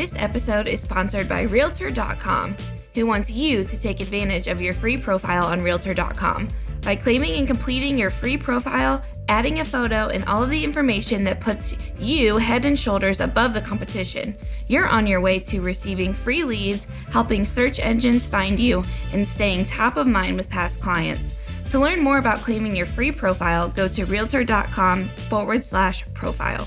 This episode is sponsored by Realtor.com, who wants you to take advantage of your free profile on Realtor.com. By claiming and completing your free profile, adding a photo, and all of the information that puts you head and shoulders above the competition, you're on your way to receiving free leads, helping search engines find you, and staying top of mind with past clients. To learn more about claiming your free profile, go to realtor.com forward slash profile.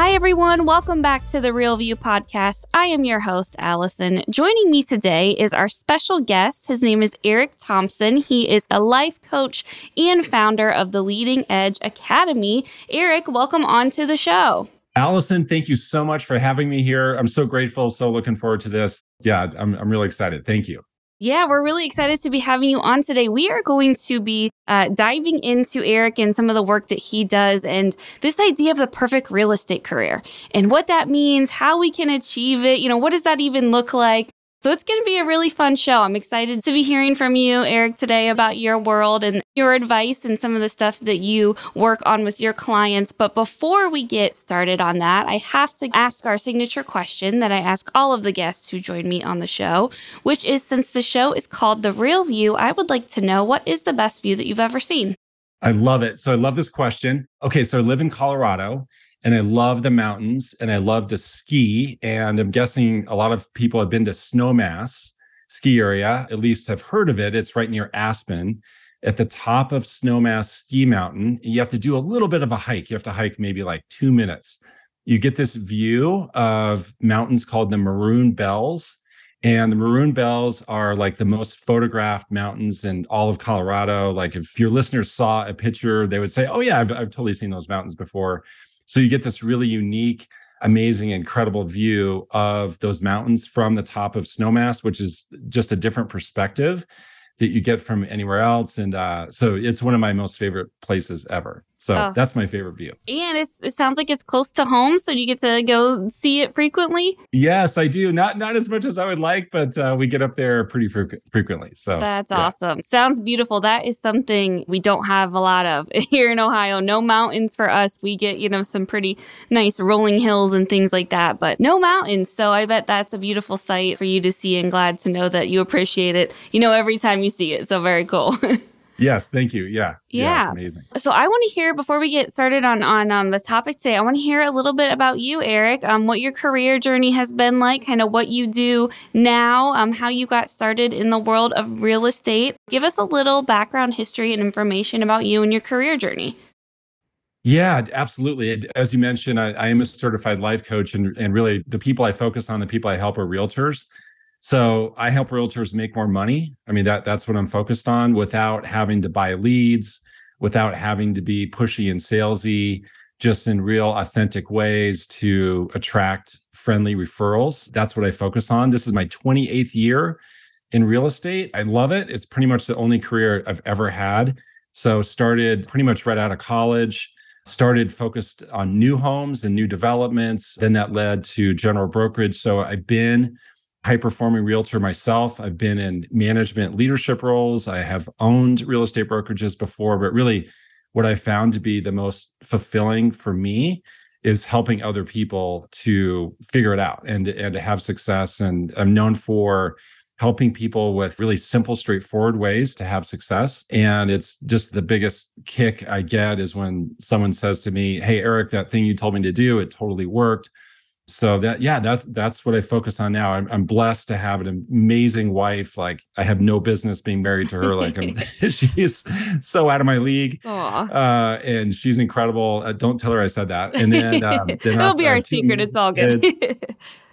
Hi, everyone. Welcome back to the Real View podcast. I am your host, Allison. Joining me today is our special guest. His name is Eric Thompson. He is a life coach and founder of the Leading Edge Academy. Eric, welcome on to the show. Allison, thank you so much for having me here. I'm so grateful. So looking forward to this. Yeah, I'm, I'm really excited. Thank you. Yeah, we're really excited to be having you on today. We are going to be uh, diving into Eric and some of the work that he does and this idea of the perfect real estate career and what that means, how we can achieve it. You know, what does that even look like? So it's going to be a really fun show. I'm excited to be hearing from you, Eric, today about your world and your advice and some of the stuff that you work on with your clients. But before we get started on that, I have to ask our signature question that I ask all of the guests who join me on the show, which is since the show is called The Real View, I would like to know what is the best view that you've ever seen? I love it. So I love this question. Okay, so I live in Colorado and I love the mountains and I love to ski. And I'm guessing a lot of people have been to Snowmass ski area, at least have heard of it. It's right near Aspen at the top of Snowmass Ski Mountain. You have to do a little bit of a hike. You have to hike maybe like two minutes. You get this view of mountains called the Maroon Bells. And the Maroon Bells are like the most photographed mountains in all of Colorado. Like if your listeners saw a picture, they would say, Oh, yeah, I've, I've totally seen those mountains before. So you get this really unique, amazing, incredible view of those mountains from the top of Snowmass, which is just a different perspective that you get from anywhere else. And uh, so it's one of my most favorite places ever. So oh. that's my favorite view. And it sounds like it's close to home, so you get to go see it frequently. Yes, I do. Not not as much as I would like, but uh, we get up there pretty fre- frequently. So that's yeah. awesome. Sounds beautiful. That is something we don't have a lot of here in Ohio. No mountains for us. We get you know some pretty nice rolling hills and things like that, but no mountains. So I bet that's a beautiful sight for you to see, and glad to know that you appreciate it. You know every time you see it. So very cool. Yes, thank you. Yeah. Yeah. yeah amazing. So I want to hear before we get started on on um, the topic today, I want to hear a little bit about you, Eric, um, what your career journey has been like, kind of what you do now, um, how you got started in the world of real estate. Give us a little background history and information about you and your career journey. Yeah, absolutely. As you mentioned, I, I am a certified life coach, and, and really the people I focus on, the people I help are realtors. So I help realtors make more money. I mean, that that's what I'm focused on without having to buy leads, without having to be pushy and salesy, just in real authentic ways to attract friendly referrals. That's what I focus on. This is my 28th year in real estate. I love it. It's pretty much the only career I've ever had. So started pretty much right out of college started focused on new homes and new developments. Then that led to general brokerage. So I've been high performing realtor myself. I've been in management leadership roles. I have owned real estate brokerages before, but really what I found to be the most fulfilling for me is helping other people to figure it out and, and to have success. And I'm known for helping people with really simple, straightforward ways to have success. And it's just the biggest kick I get is when someone says to me, Hey, Eric, that thing you told me to do, it totally worked so that yeah that's that's what i focus on now. I'm, I'm blessed to have an amazing wife. Like i have no business being married to her. Like she's so out of my league. Uh, and she's incredible. Uh, don't tell her i said that. And then, um, it'll be our secret. it's all good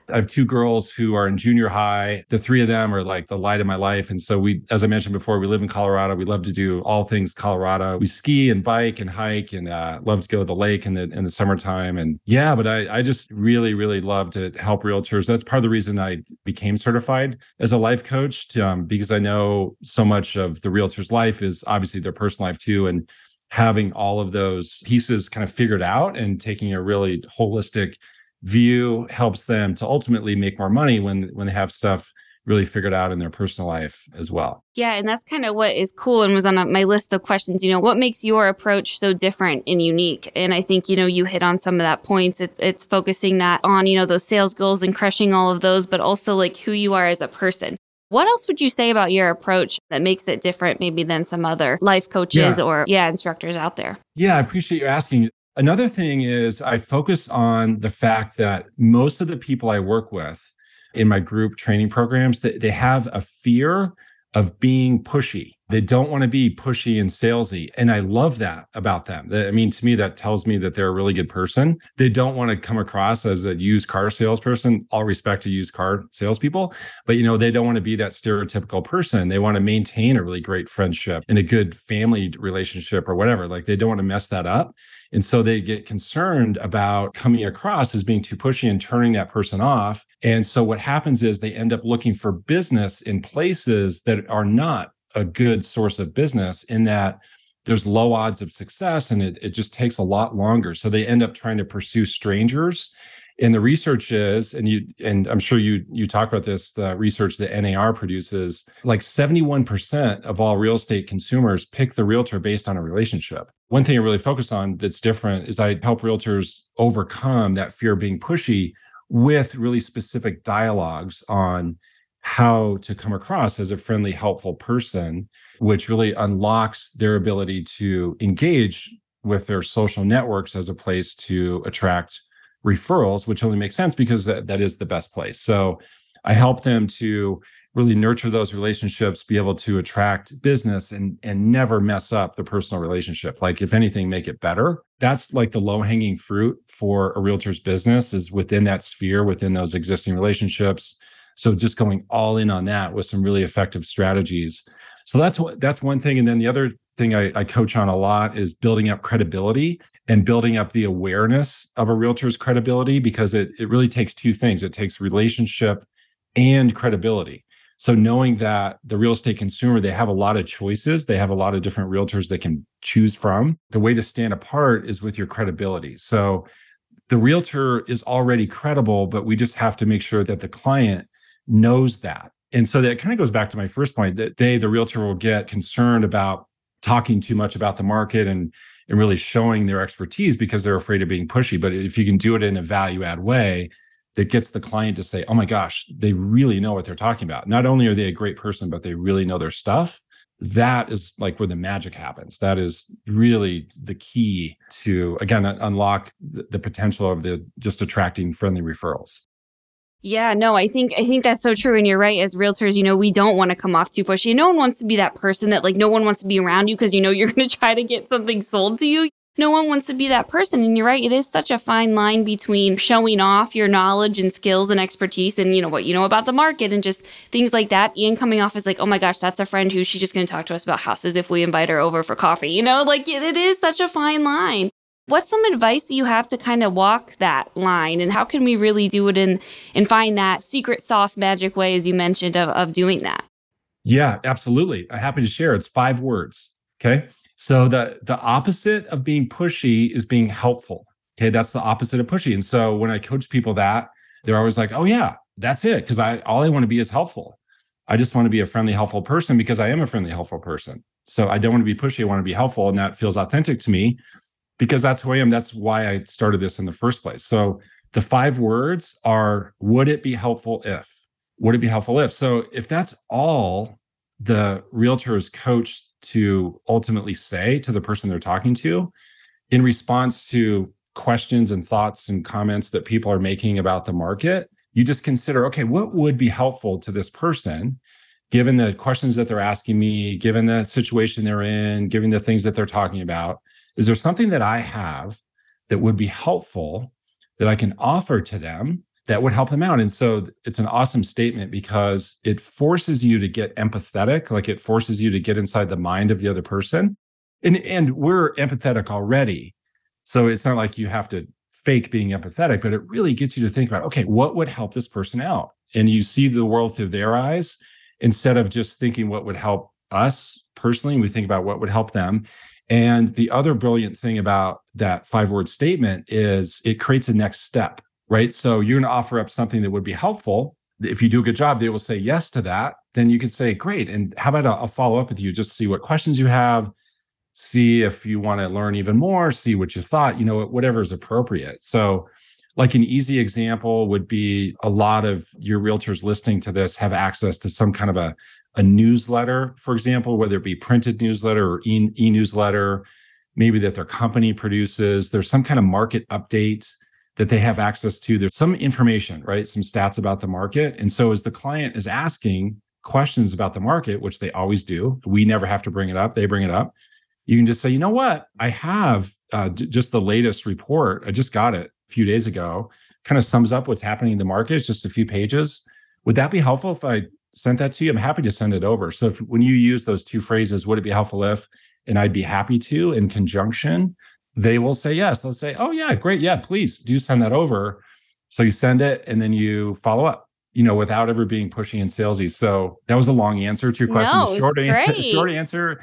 I have two girls who are in junior high. The three of them are like the light of my life. And so we, as I mentioned before, we live in Colorado. We love to do all things Colorado. We ski and bike and hike and uh, love to go to the lake in the in the summertime. And yeah, but I, I just really, really love to help realtors. That's part of the reason I became certified as a life coach um, because I know so much of the realtor's life is obviously their personal life too. And having all of those pieces kind of figured out and taking a really holistic view helps them to ultimately make more money when when they have stuff really figured out in their personal life as well. Yeah, and that's kind of what is cool and was on my list of questions. You know, what makes your approach so different and unique? And I think you know you hit on some of that points. It, it's focusing not on you know those sales goals and crushing all of those, but also like who you are as a person. What else would you say about your approach that makes it different, maybe than some other life coaches yeah. or yeah instructors out there? Yeah, I appreciate you asking. Another thing is I focus on the fact that most of the people I work with in my group training programs, that they have a fear of being pushy. They don't want to be pushy and salesy. And I love that about them. I mean, to me, that tells me that they're a really good person. They don't want to come across as a used car salesperson. All respect to used car salespeople, but you know, they don't want to be that stereotypical person. They want to maintain a really great friendship and a good family relationship or whatever. Like they don't want to mess that up. And so they get concerned about coming across as being too pushy and turning that person off. And so what happens is they end up looking for business in places that are not a good source of business in that there's low odds of success and it, it just takes a lot longer. So they end up trying to pursue strangers and the research is and you and i'm sure you you talk about this the research that nar produces like 71% of all real estate consumers pick the realtor based on a relationship one thing i really focus on that's different is i help realtors overcome that fear of being pushy with really specific dialogues on how to come across as a friendly helpful person which really unlocks their ability to engage with their social networks as a place to attract referrals, which only makes sense because that, that is the best place. So I help them to really nurture those relationships, be able to attract business and and never mess up the personal relationship. Like if anything, make it better. That's like the low hanging fruit for a realtor's business is within that sphere, within those existing relationships. So just going all in on that with some really effective strategies. So that's what that's one thing. And then the other thing I, I, coach on a lot is building up credibility and building up the awareness of a realtor's credibility because it, it really takes two things. It takes relationship and credibility. So knowing that the real estate consumer they have a lot of choices. They have a lot of different realtors they can choose from. The way to stand apart is with your credibility. So the realtor is already credible but we just have to make sure that the client knows that and so that kind of goes back to my first point that they the realtor will get concerned about talking too much about the market and and really showing their expertise because they're afraid of being pushy. But if you can do it in a value add way that gets the client to say, oh my gosh, they really know what they're talking about. Not only are they a great person, but they really know their stuff. That is like where the magic happens. That is really the key to, again, unlock the potential of the just attracting friendly referrals. Yeah, no, I think I think that's so true. And you're right. As realtors, you know, we don't want to come off too pushy. No one wants to be that person that like no one wants to be around you because you know you're going to try to get something sold to you. No one wants to be that person. And you're right. It is such a fine line between showing off your knowledge and skills and expertise and, you know, what you know about the market and just things like that. Ian coming off as like, oh my gosh, that's a friend who she's just going to talk to us about houses if we invite her over for coffee. You know, like it is such a fine line. What's some advice that you have to kind of walk that line and how can we really do it in and find that secret sauce magic way as you mentioned of, of doing that? Yeah, absolutely. I'm happy to share. It's five words. Okay. So the the opposite of being pushy is being helpful. Okay. That's the opposite of pushy. And so when I coach people that, they're always like, oh yeah, that's it. Cause I all I want to be is helpful. I just want to be a friendly, helpful person because I am a friendly, helpful person. So I don't want to be pushy. I want to be helpful. And that feels authentic to me because that's who I am. That's why I started this in the first place. So the five words are would it be helpful if? Would it be helpful if? So if that's all the realtor is coached to ultimately say to the person they're talking to in response to questions and thoughts and comments that people are making about the market, you just consider, okay, what would be helpful to this person? Given the questions that they're asking me, given the situation they're in, given the things that they're talking about, is there something that I have that would be helpful that I can offer to them that would help them out. And so it's an awesome statement because it forces you to get empathetic, like it forces you to get inside the mind of the other person. And and we're empathetic already. So it's not like you have to fake being empathetic, but it really gets you to think about, okay, what would help this person out? And you see the world through their eyes instead of just thinking what would help us personally. We think about what would help them. And the other brilliant thing about that five word statement is it creates a next step right? So you're going to offer up something that would be helpful. If you do a good job, they will say yes to that. Then you can say, great. And how about I'll follow up with you, just see what questions you have, see if you want to learn even more, see what you thought, you know, whatever is appropriate. So, like an easy example would be a lot of your realtors listening to this have access to some kind of a, a newsletter, for example, whether it be printed newsletter or e newsletter, maybe that their company produces. There's some kind of market update that they have access to. There's some information, right? Some stats about the market. And so as the client is asking questions about the market, which they always do, we never have to bring it up, they bring it up. You can just say, you know what? I have uh, just the latest report. I just got it few days ago. Kind of sums up what's happening in the market. It's just a few pages. Would that be helpful if I sent that to you? I'm happy to send it over. So if, when you use those two phrases, would it be helpful if, and I'd be happy to in conjunction, they will say yes. They'll say, "Oh yeah, great, yeah, please do send that over." So you send it, and then you follow up. You know, without ever being pushy and salesy. So that was a long answer to your question. No, the short answer, great. short answer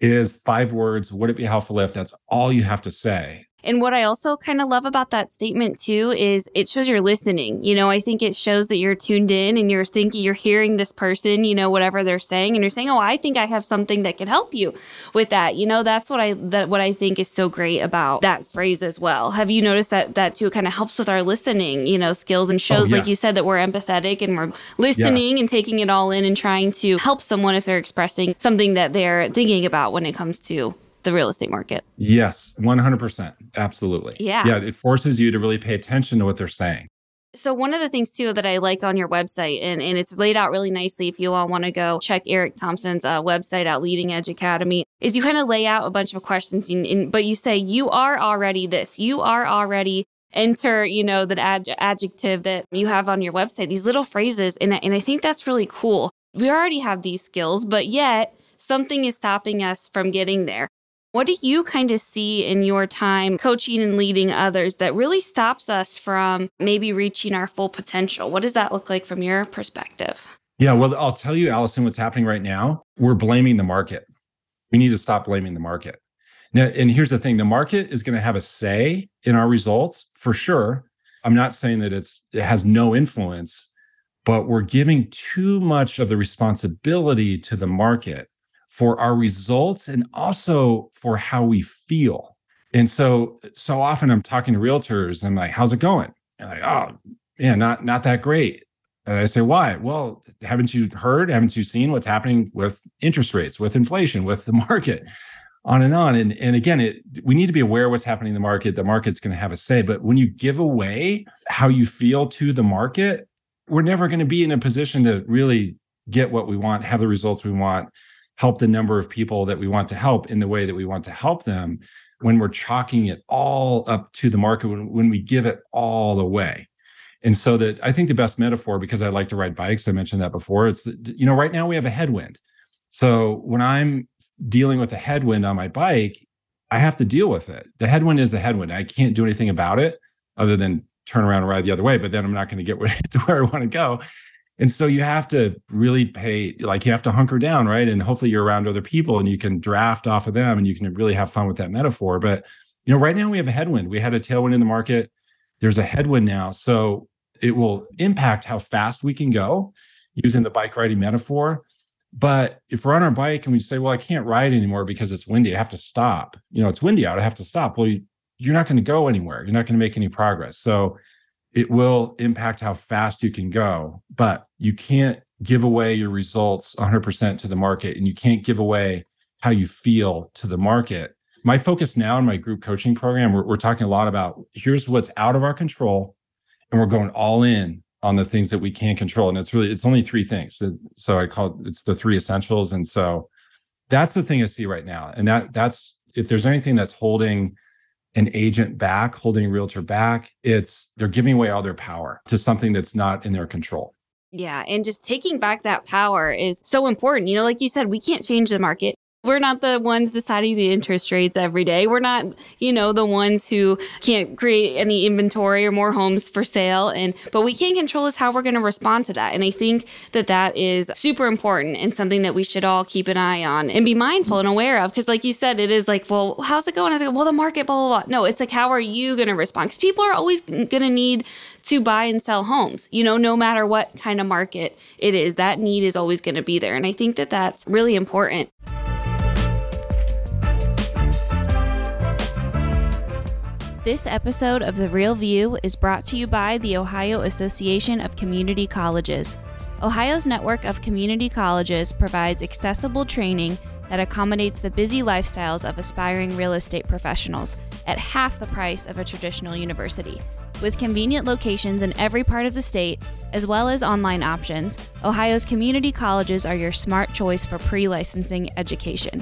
is five words. Would it be helpful if that's all you have to say? And what I also kind of love about that statement too is it shows you're listening. You know, I think it shows that you're tuned in and you're thinking, you're hearing this person, you know, whatever they're saying, and you're saying, "Oh, I think I have something that can help you with that." You know, that's what I that what I think is so great about that phrase as well. Have you noticed that that too kind of helps with our listening, you know, skills and oh, shows, yeah. like you said, that we're empathetic and we're listening Yes. and taking it all in and trying to help someone if they're expressing something that they're thinking about when it comes to the real estate market. Yes, 100%. Absolutely. Yeah. Yeah. It forces you to really pay attention to what they're saying. So one of the things too that I like on your website, and, and it's laid out really nicely if you all want to go check Eric Thompson's uh, website out, Leading Edge Academy, is you kind of lay out a bunch of questions, and, and, but you say you are already this, you are already enter, you know, that ad- adjective that you have on your website, these little phrases, and and I think that's really cool. We already have these skills, but yet something is stopping us from getting there. What do you kind of see in your time coaching and leading others that really stops us from maybe reaching our full potential? What does that look like from your perspective? Yeah. Well, I'll tell you, Allison, what's happening right now. We're blaming the market. We need to stop blaming the market. Now, and here's the thing the market is going to have a say in our results for sure. I'm not saying that it's it has no influence, but we're giving too much of the responsibility to the market for our results and also for how we feel. And so, so often I'm talking to realtors and I'm like, how's it going? And like, oh, yeah, not not that great. And I say, why? Well, haven't you heard? Haven't you seen what's happening with interest rates, with inflation, with the market, on and on? And and again, it we need to be aware of what's happening in the market. The market's going to have a say, but when you give away how you feel to the market, we're never going to be in a position to really get what we want, have the results we want, help the number of people that we want to help in the way that we want to help them. When we're chalking it all up to the market, when, when we give it all away. And so that I think the best metaphor, because I like to ride bikes, I mentioned that before. It's you know, right now we have a headwind. So when I'm dealing with a headwind on my bike, I have to deal with it. The headwind is the headwind. I can't do anything about it other than turn around and ride the other way. But then I'm not going to get to where I want to go. And so you have to really pay, like you have to hunker down, right? And hopefully you're around other people and you can draft off of them and you can really have fun with that metaphor. But you know, right now we have a headwind. We had a tailwind in the market. There's a headwind now. So it will impact how fast we can go using the bike riding metaphor. But if we're on our bike and we say, well, I can't ride anymore because it's windy, I have to stop. You know, it's windy out, I have to stop. Well, you, you're not going to go anywhere. You're not going to make any progress. So it will impact how fast you can go, but you can't give away your results 100% to the market and you can't give away how you feel to the market. My focus now in my group coaching program, we're, we're talking a lot about here's what's out of our control and we're going all in on the things that we can control and it's really it's only three things so, so i call it it's the three essentials and so that's the thing i see right now and that that's if there's anything that's holding an agent back, holding a realtor back. It's they're giving away all their power to something that's not in their control. Yeah. And just taking back that power is so important. You know, like you said, we can't change the market. We're not the ones deciding the interest rates every day. We're not, you know, the ones who can't create any inventory or more homes for sale. And, but we can control is how we're going to respond to that. And I think that that is super important and something that we should all keep an eye on and be mindful and aware of. Cause like you said, it is like, well, how's it going? I was like, well, the market, blah, blah, blah. No, it's like, how are you going to respond? Cause people are always going to need to buy and sell homes, you know, no matter what kind of market it is, that need is always going to be there. And I think that that's really important. This episode of The Real View is brought to you by the Ohio Association of Community Colleges. Ohio's network of community colleges provides accessible training that accommodates the busy lifestyles of aspiring real estate professionals at half the price of a traditional university. With convenient locations in every part of the state, as well as online options, Ohio's community colleges are your smart choice for pre licensing education.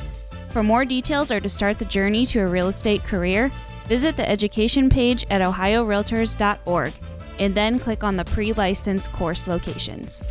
For more details or to start the journey to a real estate career, Visit the education page at ohiorealtors.org and then click on the pre license course locations.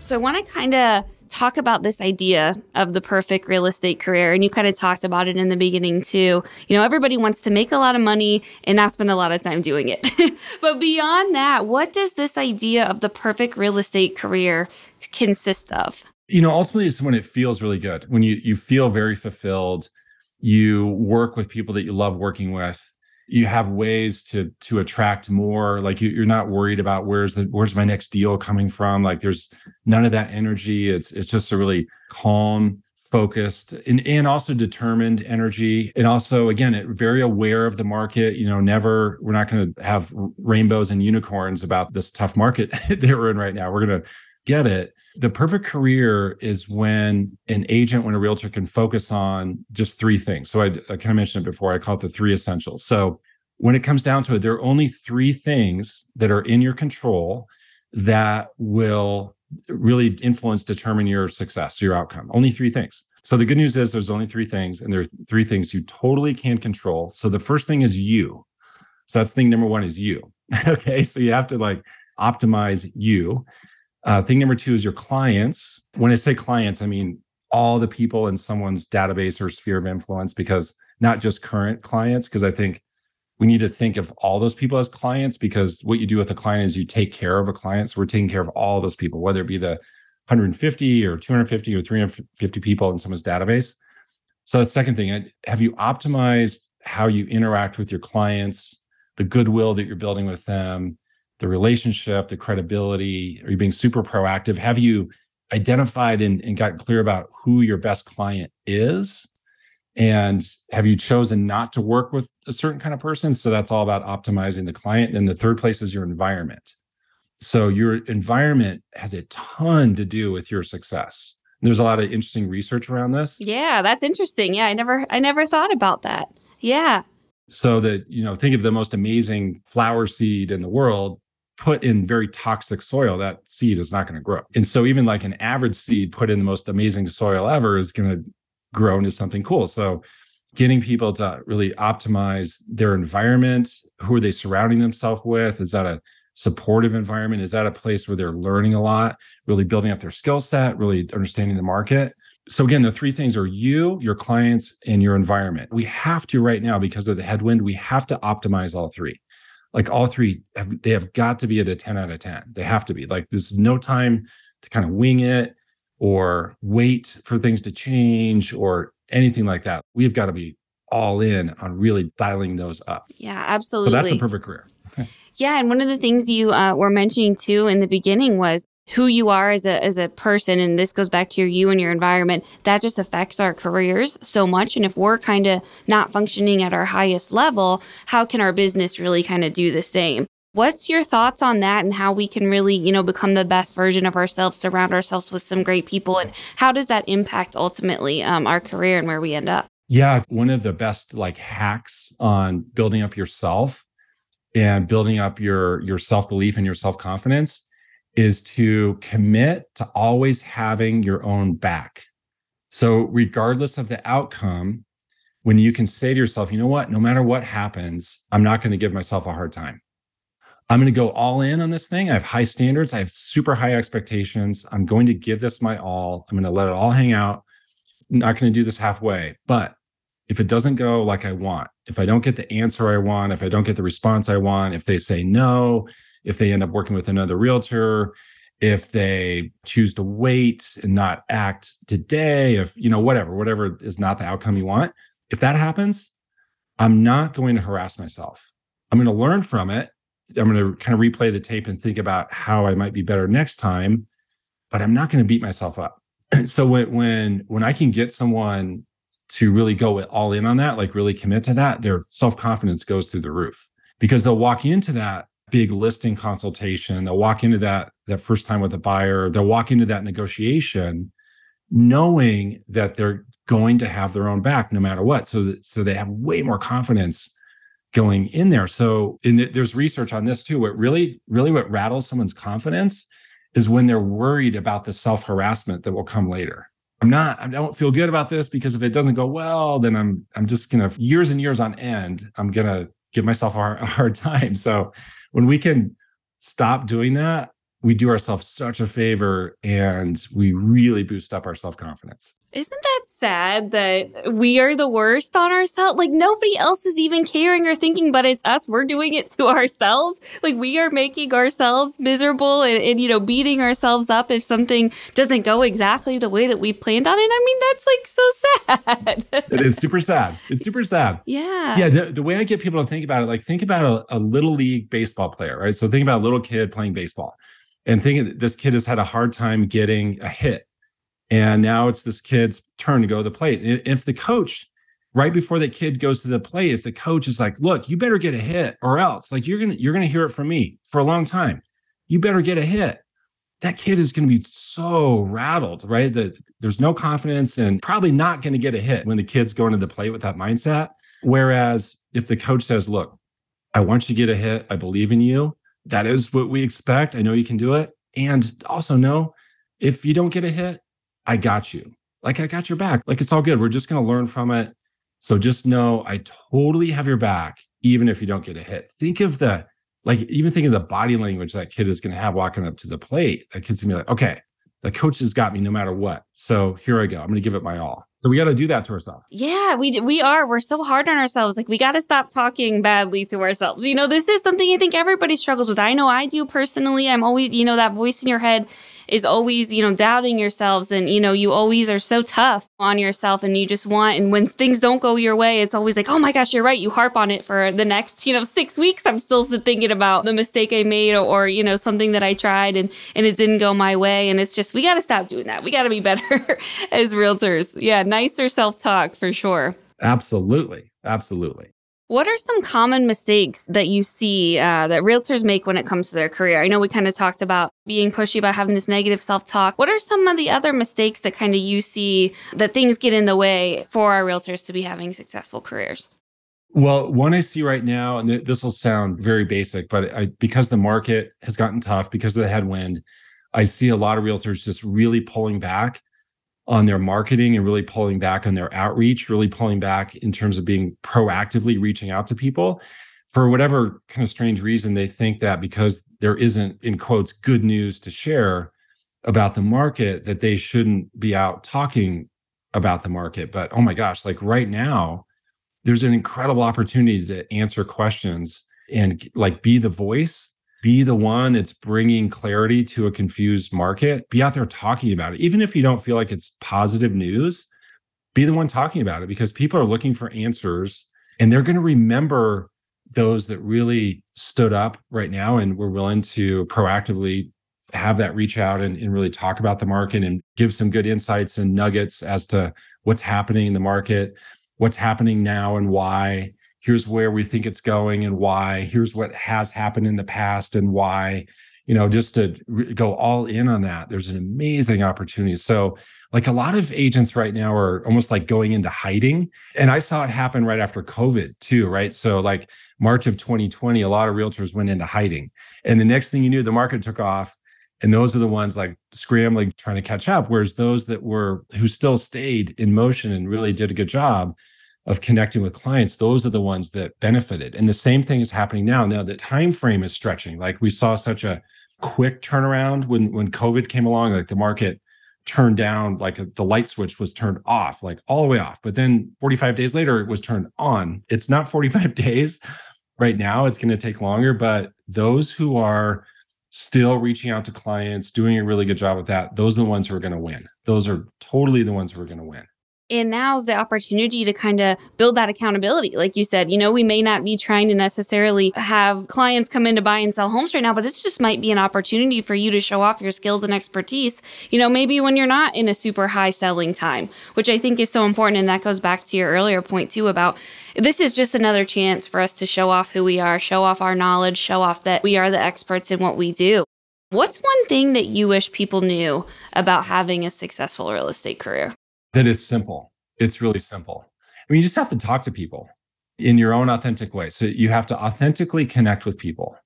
So, I want to kind of talk about this idea of the perfect real estate career. And you kind of talked about it in the beginning too. You know, everybody wants to make a lot of money and not spend a lot of time doing it. but beyond that, what does this idea of the perfect real estate career consist of? You know, ultimately, it's when it feels really good, when you you feel very fulfilled you work with people that you love working with you have ways to to attract more like you, are not worried about where's the where's my next deal coming from? Like there's none of that energy. It's it's just a really calm focused and, and also determined energy. And also again very aware of the market you know never we're not going to have rainbows and unicorns about this tough market that we're in right now. We're going to get it. The perfect career is when an agent, when a realtor can focus on just three things. So I, I kind of mentioned it before. I call it the three essentials. So when it comes down to it, there are only three things that are in your control that will really influence, determine your success, your outcome. Only three things. So the good news is there's only three things, and there are three things you totally can control. So the first thing is you. So that's thing number one is you. okay. So you have to like optimize you. Uh, thing number two is your clients. When I say clients, I mean all the people in someone's database or sphere of influence, because not just current clients, because I think we need to think of all those people as clients because what you do with a client is you take care of a client. So we're taking care of all those people, whether it be the 150 or 250 or 350 people in someone's database. So the second thing, have you optimized how you interact with your clients, the goodwill that you're building with them, the relationship, the credibility? Are you being super proactive? Have you identified and, and gotten clear about who your best client is? And have you chosen not to work with a certain kind of person? So that's all about optimizing the client. And the third place is your environment. So your environment has a ton to do with your success. There's a lot of interesting research around this. Yeah, that's interesting. Yeah, I never I never thought about that. Yeah. So that, you know, think of the most amazing flower seed in the world put in very toxic soil, that seed is not going to grow. And so even like an average seed put in the most amazing soil ever is going to grow into something cool. So getting people to really optimize their environment, who are they surrounding themselves with? Is that a supportive environment? Is that a place where they're learning a lot, really building up their skill set, really understanding the market? So again, the three things are you, your clients, and your environment. We have to right now because of the headwind, we have to optimize all three like all three have, they have got to be at a 10 out of 10 they have to be. Like there's no time to kind of wing it or wait for things to change or anything like that. We've got to be all in on really dialing those up. Yeah absolutely so that's the perfect career. Yeah and one of the things you uh, were mentioning too in the beginning was who you are as a as a person and this goes back to your you and your environment that just affects our careers so much. And if we're kind of not functioning at our highest level how can our business really kind of do the same? What's your thoughts on that and how we can really you know become the best version of ourselves surround ourselves with some great people? And how does that impact ultimately um, our career and where we end up? Yeah one of the best like hacks on building up yourself and building up your your self-belief and your self-confidence is to commit to always having your own back. So, regardless of the outcome, when you can say to yourself, you know what, no matter what happens, I'm not going to give myself a hard time. I'm going to go all in on this thing. I have high standards. I have super high expectations. I'm going to give this my all. I'm going to let it all hang out. I'm not going to do this halfway. But if it doesn't go like I want, if I don't get the answer I want, if I don't get the response I want, if they say no, if they end up working with another realtor, if they choose to wait and not act today, if, you know, whatever, whatever is not the outcome you want, if that happens, I'm not going to harass myself. I'm going to learn from it. I'm going to kind of replay the tape and think about how I might be better next time, but I'm not going to beat myself up. so when when when I can get someone to really go all in on that, like really commit to that, their self-confidence goes through the roof because they'll walk into that big listing consultation. They'll walk into that that first time with a buyer. They'll walk into that negotiation knowing that they're going to have their own back no matter what. So so they have way more confidence going in there. So in the, there's research on this too. What really really what rattles someone's confidence is when they're worried about the self harassment that will come later. I'm not i don't feel good about this because if it doesn't go well then i'm i'm just gonna years and years on end i'm gonna give myself a hard time. So when we can stop doing that, we do ourselves such a favor and we really boost up our self confidence. Isn't that sad that we are the worst on ourselves? Like nobody else is even caring or thinking, but it's us. We're doing it to ourselves. Like we are making ourselves miserable and, and, you know, beating ourselves up if something doesn't go exactly the way that we planned on it. I mean, that's like so sad. it is super sad. It's super sad. Yeah. Yeah. The, the way I get people to think about it, like think about a, a little league baseball player, right? So think about a little kid playing baseball and thinking this kid has had a hard time getting a hit. And now it's this kid's turn to go to the plate. If the coach, right before that kid goes to the plate, if the coach is like, look, you better get a hit or else like you're gonna you're gonna hear it from me for a long time. You better get a hit. That kid is to be so rattled, right? That there's no confidence and probably not to get a hit when the kid's going to the plate with that mindset. Whereas if the coach says, look, I want you to get a hit, I believe in you, that is what we expect. I know you can do it. And also know if you don't get a hit, I got you. Like I got your back. Like it's all good. We're just going to learn from it. So just know I totally have your back, even if you don't get a hit. Think of the, like, even think of the body language that kid is going to have walking up to the plate. That kid's going to be like, okay, the coach has got me no matter what. So here I go. I'm going to give it my all. So we got to do that to ourselves. Yeah, we we are. We're so hard on ourselves. Like we got to stop talking badly to ourselves. You know, this is something I think everybody struggles with. I know I do personally. I'm always, you know, that voice in your head is always, you know, doubting yourselves and, you know, you always are so tough on yourself and you just want, and when things don't go your way, it's always like, oh my gosh, you're right. You harp on it for the next, you know, six weeks. I'm still thinking about the mistake I made or, or you know, something that I tried and, and it didn't go my way. And it's just, we got to stop doing that. We got to be better as realtors. Yeah. Nicer self talk for sure. Absolutely. Absolutely. What are some common mistakes that you see uh, that realtors make when it comes to their career? I know we kind of talked about being pushy, about having this negative self talk. What are some of the other mistakes that kind of you see that things get in the way for our realtors to be having successful careers? Well, one I see right now, and this will sound very basic, but I, because the market has gotten tough, because of the headwind, I see a lot of realtors just really pulling back on their marketing and really pulling back on their outreach, really pulling back in terms of being proactively reaching out to people. For whatever kind of strange reason, they think that because there isn't, in quotes, good news to share about the market, that they shouldn't be out talking about the market. But oh my gosh, like right now, there's an incredible opportunity to answer questions and like be the voice be the one that's bringing clarity to a confused market. Be out there talking about it. Even if you don't feel like it's positive news, be the one talking about it because people are looking for answers and they're going to remember those that really stood up right now and were willing to proactively have that reach out and, and, really talk about the market and give some good insights and nuggets as to what's happening in the market, what's happening now and why, here's where we think it's going and why. Here's what has happened in the past and why. You know just to re- go all in on that there's an amazing opportunity. So like a lot of agents right now are almost like going into hiding and i saw it happen right after covid too right? So like march of 2020 a lot of realtors went into hiding and the next thing you knew the market took off and those are the ones like scrambling trying to catch up whereas those that were who still stayed in motion and really did a good job of connecting with clients, those are the ones that benefited. And the same thing is happening now. Now the time frame is stretching. Like we saw such a quick turnaround when when COVID came along, like the market turned down, like the light switch was turned off, like all the way off. But then 45 days later, it was turned on. It's not 45 days right now. It's going to take longer, but those who are still reaching out to clients, doing a really good job with that, those are the ones who are going to win. Those are totally the ones who are going to win. And now's the opportunity to kind of build that accountability. Like you said, you know, we may not be trying to necessarily have clients come in to buy and sell homes right now, but this just might be an opportunity for you to show off your skills and expertise. You know, maybe when you're not in a super high selling time, which I think is so important. And that goes back to your earlier point too about this is just another chance for us to show off who we are, show off our knowledge, show off that we are the experts in what we do. What's one thing that you wish people knew about having a successful real estate career? That it's simple. It's really simple. I mean, you just have to talk to people in your own authentic way. So you have to authentically connect with people.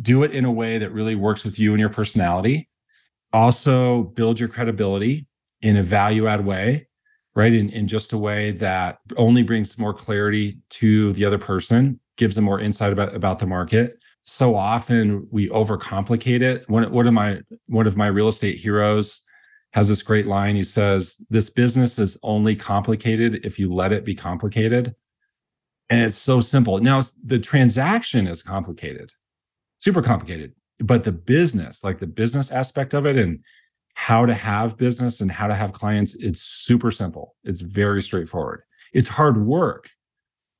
Do it in a way that really works with you and your personality. Also, build your credibility in a value add way, right? In, in just a way that only brings more clarity to the other person, gives them more insight about, about the market. So often we overcomplicate it. One, one of my one of my real estate heroes has this great line. He says, This business is only complicated if you let it be complicated. And it's so simple. Now, the transaction is complicated, super complicated, but the business, like the business aspect of it and how to have business and how to have clients, it's super simple. It's very straightforward. It's hard work.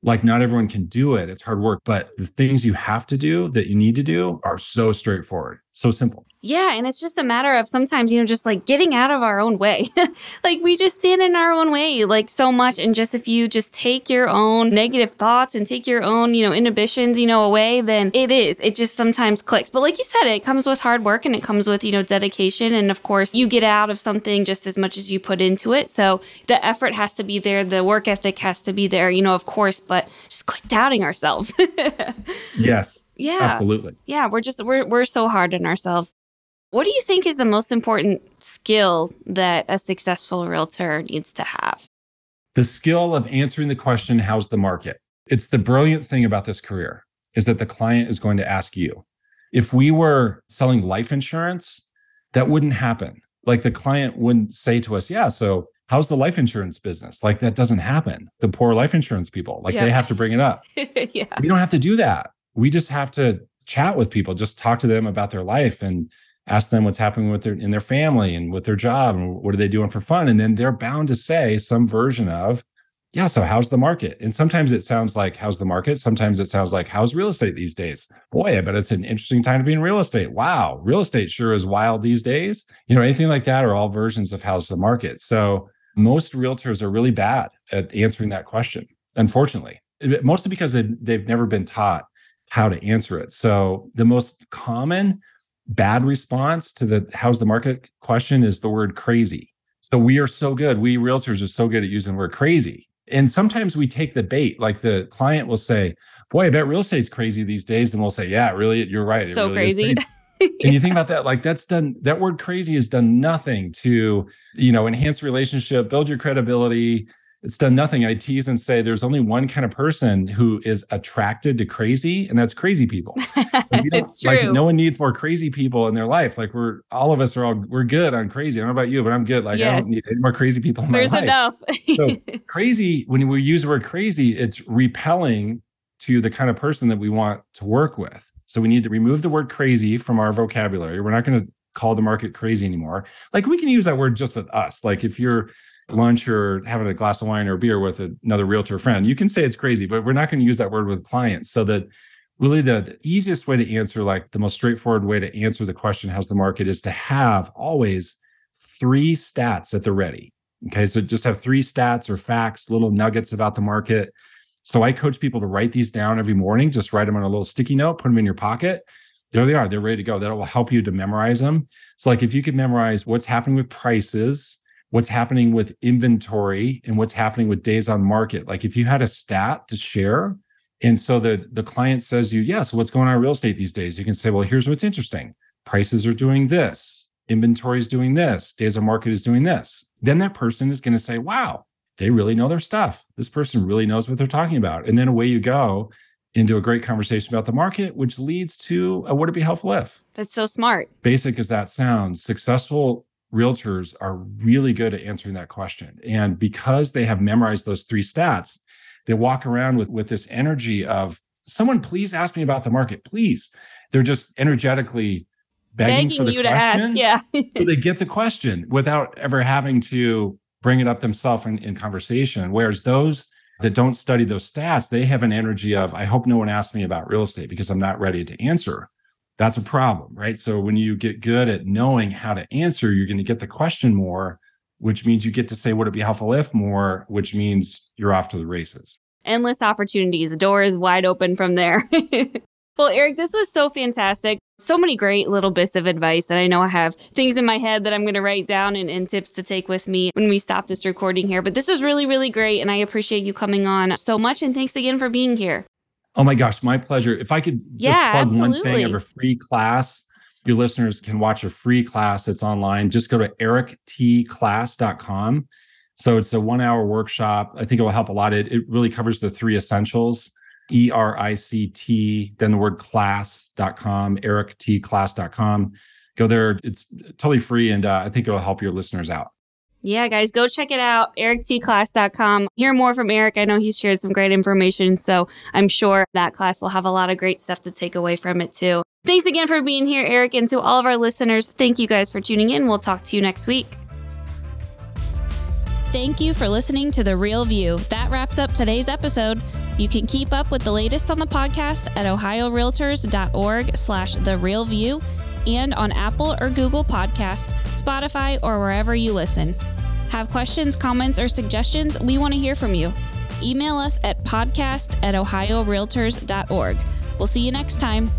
Like, not everyone can do it. It's hard work, but the things you have to do that you need to do are so straightforward, so simple. Yeah, and it's just a matter of sometimes, you know, just like getting out of our own way. like we just stand in our own way like so much and just if you just take your own negative thoughts and take your own, you know, inhibitions, you know, away, then it is. It just sometimes clicks. But like you said, it comes with hard work and it comes with, you know, dedication and of course, you get out of something just as much as you put into it. So the effort has to be there, the work ethic has to be there, you know, of course, but just quit doubting ourselves. yes. Yeah. Absolutely. Yeah, we're just we're we're so hard on ourselves. What do you think is the most important skill that a successful realtor needs to have? The skill of answering the question, how's the market? It's the brilliant thing about this career is that the client is going to ask you. If we were selling life insurance, that wouldn't happen. Like the client wouldn't say to us, yeah, so how's the life insurance business? Like that doesn't happen. The poor life insurance people, like yep. they have to bring it up. yeah. We don't have to do that. We just have to chat with people, just talk to them about their life and ask them what's happening with their in their family and with their job and what are they doing for fun. And then they're bound to say some version of yeah so how's the market? And sometimes it sounds like how's the market? Sometimes it sounds like how's real estate these days? Boy i bet it's an interesting time to be in real estate. Wow real estate sure is wild these days. You know anything like that are all versions of how's the market. So most realtors are really bad at answering that question unfortunately. Mostly because they've never been taught how to answer it so the most common bad response to the how's the market question is the word crazy. So we are so good. We realtors are so good at using the word crazy. And sometimes we take the bait, like the client will say, Boy, I bet real estate's crazy these days. And we'll say, Yeah, really, you're right. So really crazy. crazy. yeah. And you think about that, like that's done, that word crazy has done nothing to, you know, enhance relationship, build your credibility, it's done nothing. I tease and say there's only one kind of person who is attracted to crazy, and that's crazy people. it's true. Like no one needs more crazy people in their life. Like we're all of us are all we're good on crazy. I don't know about you, but I'm good. Like yes. I don't need any more crazy people in There's my life. There's enough. so crazy, when we use the word crazy, it's repelling to the kind of person that we want to work with. So we need to remove the word crazy from our vocabulary. We're not going to call the market crazy anymore. Like we can use that word just with us. Like if you're lunch or having a glass of wine or beer with another realtor friend, you can say it's crazy, but we're not going to use that word with clients. So that really the easiest way to answer, like the most straightforward way to answer the question, how's the market, is to have always three stats at the ready. Okay. So just have three stats or facts, little nuggets about the market. So I coach people to write these down every morning. Just write them on a little sticky note, put them in your pocket. There they are. They're ready to go. That will help you to memorize them. So, like if you could memorize what's happening with prices, what's happening with inventory and what's happening with days on market. Like if you had a stat to share, and so the, the client says you, yes, yeah, so what's going on in real estate these days? You can say, well, here's what's interesting. Prices are doing this, inventory is doing this, days on market is doing this. Then that person is going to say, wow, they really know their stuff. This person really knows what they're talking about. And then away you go into a great conversation about the market, which leads to a would it be helpful if? That's so smart. Basic as that sounds, successful realtors are really good at answering that question. And because they have memorized those three stats, they walk around with, with this energy of someone, please ask me about the market, please. They're just energetically begging, Begging for the you question. to ask. Yeah. so they get the question without ever having to bring it up themselves in, in conversation. Whereas those that don't study those stats, they have an energy of, I hope no one asks me about real estate because I'm not ready to answer. That's a problem, right? So when you get good at knowing how to answer, you're going to get the question more, which means you get to say, would it be helpful if more, which means you're off to the races. Endless opportunities. The door is wide open from there. well, Eric, this was so fantastic. So many great little bits of advice that I know I have things in my head that I'm going to write down and, and tips to take with me when we stop this recording here. But this was really, really great. And I appreciate you coming on so much. And thanks again for being here. Oh my gosh, my pleasure. If I could just Yeah, plug one thing of a free class, your listeners can watch a free class that's online. Just go to erictclass.com. So it's a one hour workshop. I think it will help a lot. It, it really covers the three essentials E R I C T, then the word class.com, erictclass.com. Go there. It's totally free. And uh, I think it'll help your listeners out. Yeah, guys, go check it out. EricTClass.com. Hear more from Eric. I know he's shared some great information. So I'm sure that class will have a lot of great stuff to take away from it too. Thanks again for being here, Eric. And to all of our listeners, thank you guys for tuning in. We'll talk to you next week. Thank you for listening to The Real View. That wraps up today's episode. You can keep up with the latest on the podcast at ohiorealtors.org slash The Real View and on Apple or Google Podcasts, Spotify, or wherever you listen. Have questions, comments, or suggestions? We want to hear from you. Email us at podcast at ohiorealtors.org. We'll see you next time.